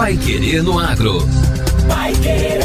Pai Querer no Agro. Pai Querer.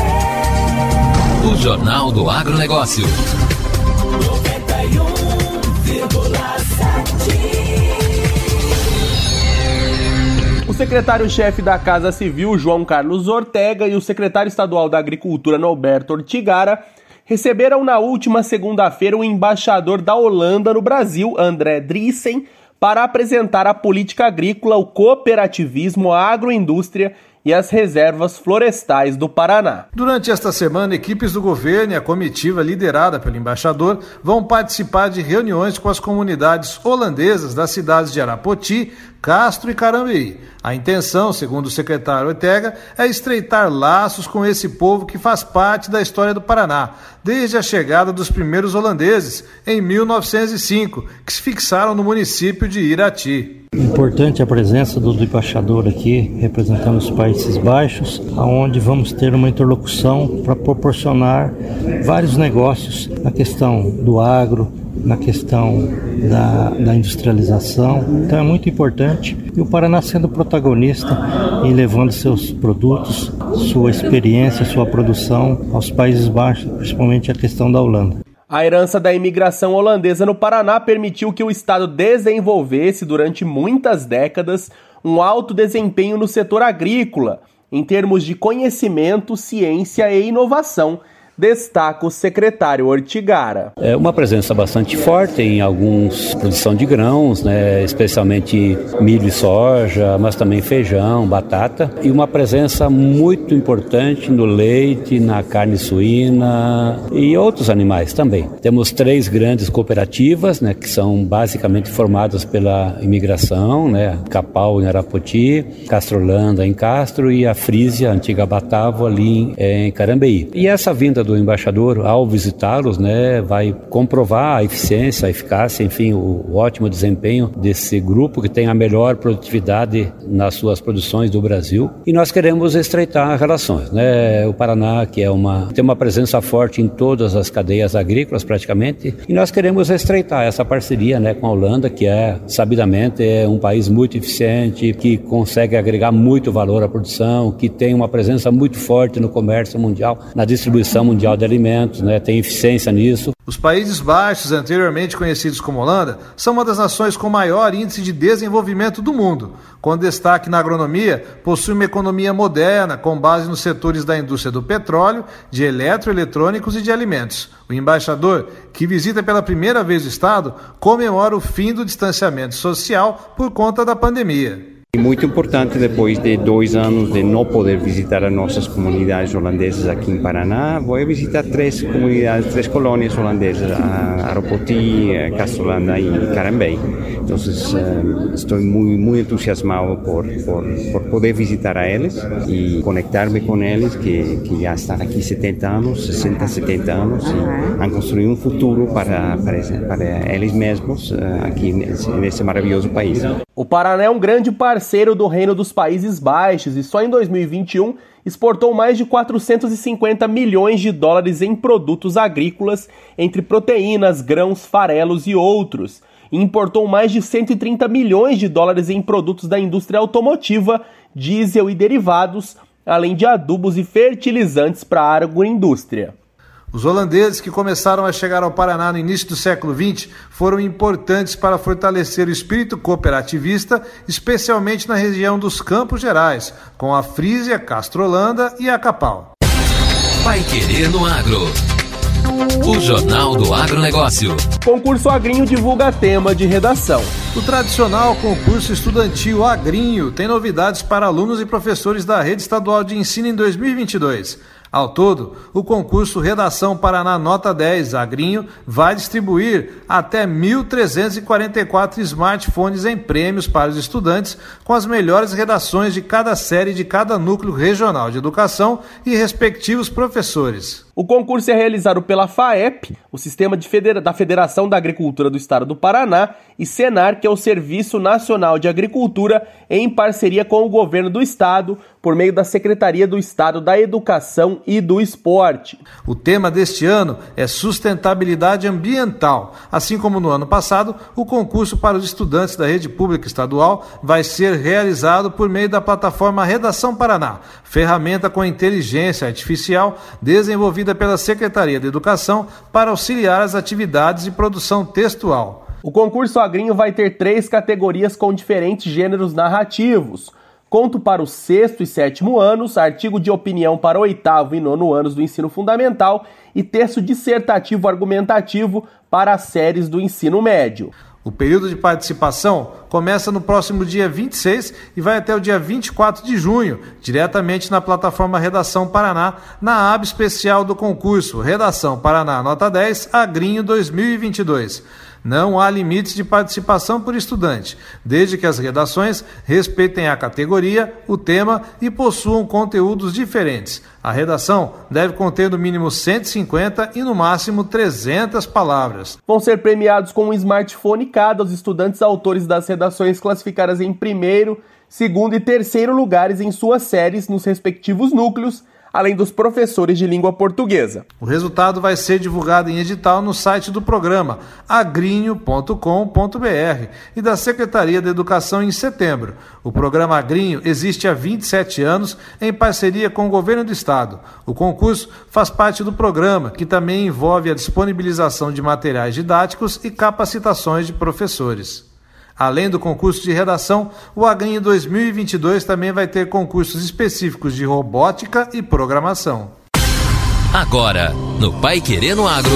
O Jornal do Agronegócio. 91,7. O secretário-chefe da Casa Civil, João Carlos Ortega, e o secretário estadual da Agricultura, Norberto Ortigara, receberam na última segunda-feira o embaixador da Holanda no Brasil, André Drissen, para apresentar a política agrícola, o cooperativismo, a agroindústria e as reservas florestais do Paraná. Durante esta semana, equipes do governo e a comitiva liderada pelo embaixador vão participar de reuniões com as comunidades holandesas das cidades de Arapoti, Castro e Carambeí. A intenção, segundo o secretário Ortega, é estreitar laços com esse povo que faz parte da história do Paraná, desde a chegada dos primeiros holandeses em 1905, que se fixaram no município de Irati. Importante a presença do embaixador aqui, representando os Países Baixos, aonde vamos ter uma interlocução para proporcionar vários negócios na questão do agro, na questão da, da, industrialização. Então é muito importante e o Paraná sendo protagonista em levando seus produtos, sua experiência, sua produção aos Países Baixos, principalmente a questão da Holanda. A herança da imigração holandesa no Paraná permitiu que o estado desenvolvesse durante muitas décadas um alto desempenho no setor agrícola, em termos de conhecimento, ciência e inovação destaca o secretário Ortigara. É uma presença bastante forte em alguns produção de grãos, né, especialmente milho e soja, mas também feijão, batata, e uma presença muito importante no leite, na carne suína e outros animais também. Temos três grandes cooperativas, né, que são basicamente formadas pela imigração, né, Capal em Arapoti, Castrolanda em Castro e a Frísia, a antiga Batavo ali em Carambeí. E essa vinda do embaixador ao visitá-los, né, vai comprovar a eficiência, a eficácia, enfim, o, o, ótimo desempenho desse grupo que tem a melhor produtividade nas suas produções do Brasil. E nós queremos estreitar relações, né? O Paraná que é uma tem uma presença forte em todas as cadeias agrícolas praticamente, e nós queremos estreitar essa parceria, né, com a Holanda, que é sabidamente é um país muito eficiente, que consegue agregar muito valor à produção, que tem uma presença muito forte no comércio mundial, na distribuição mundial Mundial de Alimentos, né, tem eficiência nisso. Os Países Baixos, anteriormente conhecidos como Holanda, são uma das nações com maior índice de desenvolvimento do mundo. Com destaque na agronomia, possui uma economia moderna com base nos setores da indústria do petróleo, de eletroeletrônicos e de alimentos. O embaixador, que visita pela primeira vez o Estado, comemora o fim do distanciamento social por conta da pandemia. Muito importante, depois de dois anos de não poder visitar as nossas comunidades holandesas aqui em Paraná, vou visitar três comunidades, três colônias holandesas, Aropoti, Castrolanda e Carambei. Então, estou muito, muito entusiasmado por, por, por, poder visitar a eles e conectar-me com eles, que, que já estão aqui 70 anos, 60, 70 anos, e han construído um futuro para, para, para eles mesmos aqui nesse, nesse maravilhoso país. O Paraná é um grande parceiro do Reino dos Países Baixos e só em 2021 exportou mais de 450 milhões de dólares em produtos agrícolas, entre proteínas, grãos, farelos e outros. E importou mais de 130 milhões de dólares em produtos da indústria automotiva, diesel e derivados, além de adubos e fertilizantes para a agroindústria. Os holandeses que começaram a chegar ao Paraná no início do século XX foram importantes para fortalecer o espírito cooperativista, especialmente na região dos Campos Gerais, com a Frísia, Castrolanda e a Capal. Vai querer no agro. O Jornal do Agronegócio. Concurso Agrinho divulga tema de redação. O tradicional concurso estudantil Agrinho tem novidades para alunos e professores da rede estadual de ensino em 2022. Ao todo, o concurso Redação Paraná Nota 10 Agrinho vai distribuir até 1.344 smartphones em prêmios para os estudantes, com as melhores redações de cada série de cada núcleo regional de educação e respectivos professores. O concurso é realizado pela FAEP, o Sistema Federa da Federação da Agricultura do Estado do Paraná, e Senar, que é o Serviço Nacional de Agricultura, em parceria com o governo do estado, por meio da Secretaria do Estado da Educação e do Esporte. O tema deste ano é sustentabilidade ambiental. Assim como no ano passado, o concurso para os estudantes da rede pública estadual vai ser realizado por meio da plataforma Redação Paraná, ferramenta com inteligência artificial desenvolvida pela Secretaria de Educação para auxiliar as atividades de produção textual. O concurso Agrinho vai ter três categorias com diferentes gêneros narrativos. Conto para o sexto e sétimo anos, artigo de opinião para o oitavo e nono anos do ensino fundamental e texto dissertativo argumentativo para as séries do ensino médio. O período de participação começa no próximo dia 26 e vai até o dia 24 de junho, diretamente na plataforma Redação Paraná, na aba especial do concurso Redação Paraná Nota 10 Agrinho 2022. Não há limites de participação por estudante, desde que as redações respeitem a categoria, o tema e possuam conteúdos diferentes. A redação deve conter no mínimo 150 e no máximo 300 palavras. Vão ser premiados com um smartphone cada os estudantes autores das redações classificadas em primeiro, segundo e terceiro lugares em suas séries nos respectivos núcleos além dos professores de língua portuguesa. O resultado vai ser divulgado em edital no site do programa agrinho.com.br e da Secretaria de Educação em setembro. O programa Agrinho existe há 27 anos em parceria com o governo do estado. O concurso faz parte do programa, que também envolve a disponibilização de materiais didáticos e capacitações de professores. Além do concurso de redação, o Agrinho 2022 também vai ter concursos específicos de robótica e programação. Agora, no Pai Querendo Agro.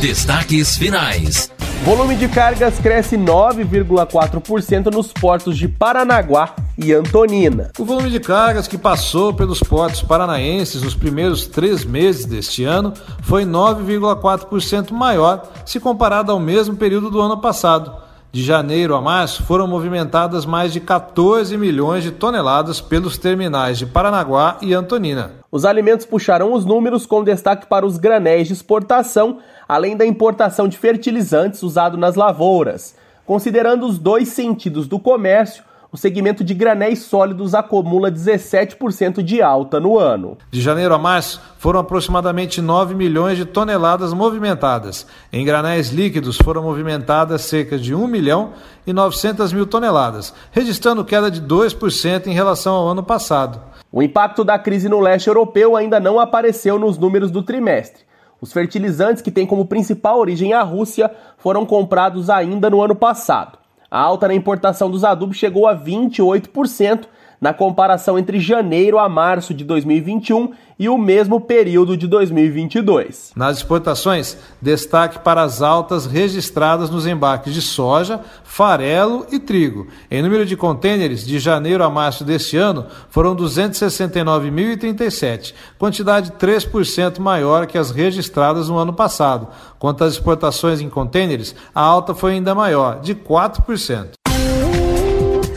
Destaques finais. Volume de cargas cresce 9,4% nos portos de Paranaguá e Antonina. O volume de cargas que passou pelos portos paranaenses nos primeiros três meses deste ano foi 9,4% maior se comparado ao mesmo período do ano passado. De janeiro a março foram movimentadas mais de 14 milhões de toneladas pelos terminais de Paranaguá e Antonina. Os alimentos puxaram os números com destaque para os granéis de exportação além da importação de fertilizantes usado nas lavouras. Considerando os dois sentidos do comércio, o segmento de granéis sólidos acumula 17% de alta no ano. De janeiro a março, foram aproximadamente 9 milhões de toneladas movimentadas. Em granéis líquidos, foram movimentadas cerca de 1 milhão e 900 mil toneladas, registrando queda de 2% em relação ao ano passado. O impacto da crise no leste europeu ainda não apareceu nos números do trimestre. Os fertilizantes, que têm como principal origem a Rússia, foram comprados ainda no ano passado. A alta na importação dos adubos chegou a 28%, na comparação entre janeiro a março de 2021 e o mesmo período de 2022. Nas exportações, destaque para as altas registradas nos embarques de soja, farelo e trigo. Em número de contêineres, de janeiro a março deste ano, foram 269.037, quantidade 3% maior que as registradas no ano passado. Quanto às exportações em contêineres, a alta foi ainda maior, de 4%.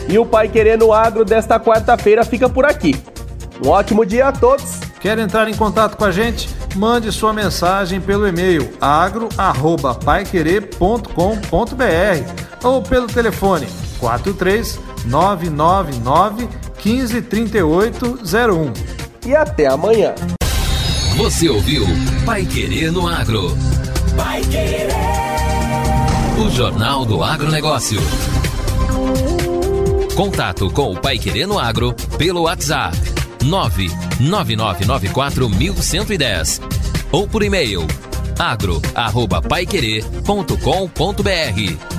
E o Pai Querendo Agro desta quarta-feira fica por aqui. Um ótimo dia a todos. Quer entrar em contato com a gente? Mande sua mensagem pelo e-mail agro@paiquerer.com.br ou pelo telefone 43 999 15 3801. E até amanhã. Você ouviu Pai Querer no Agro. Pai Querer. O Jornal do Agronegócio. Contato com o Pai Querendo Agro pelo WhatsApp 999941110 ou por e-mail agro@paiquerer.com.br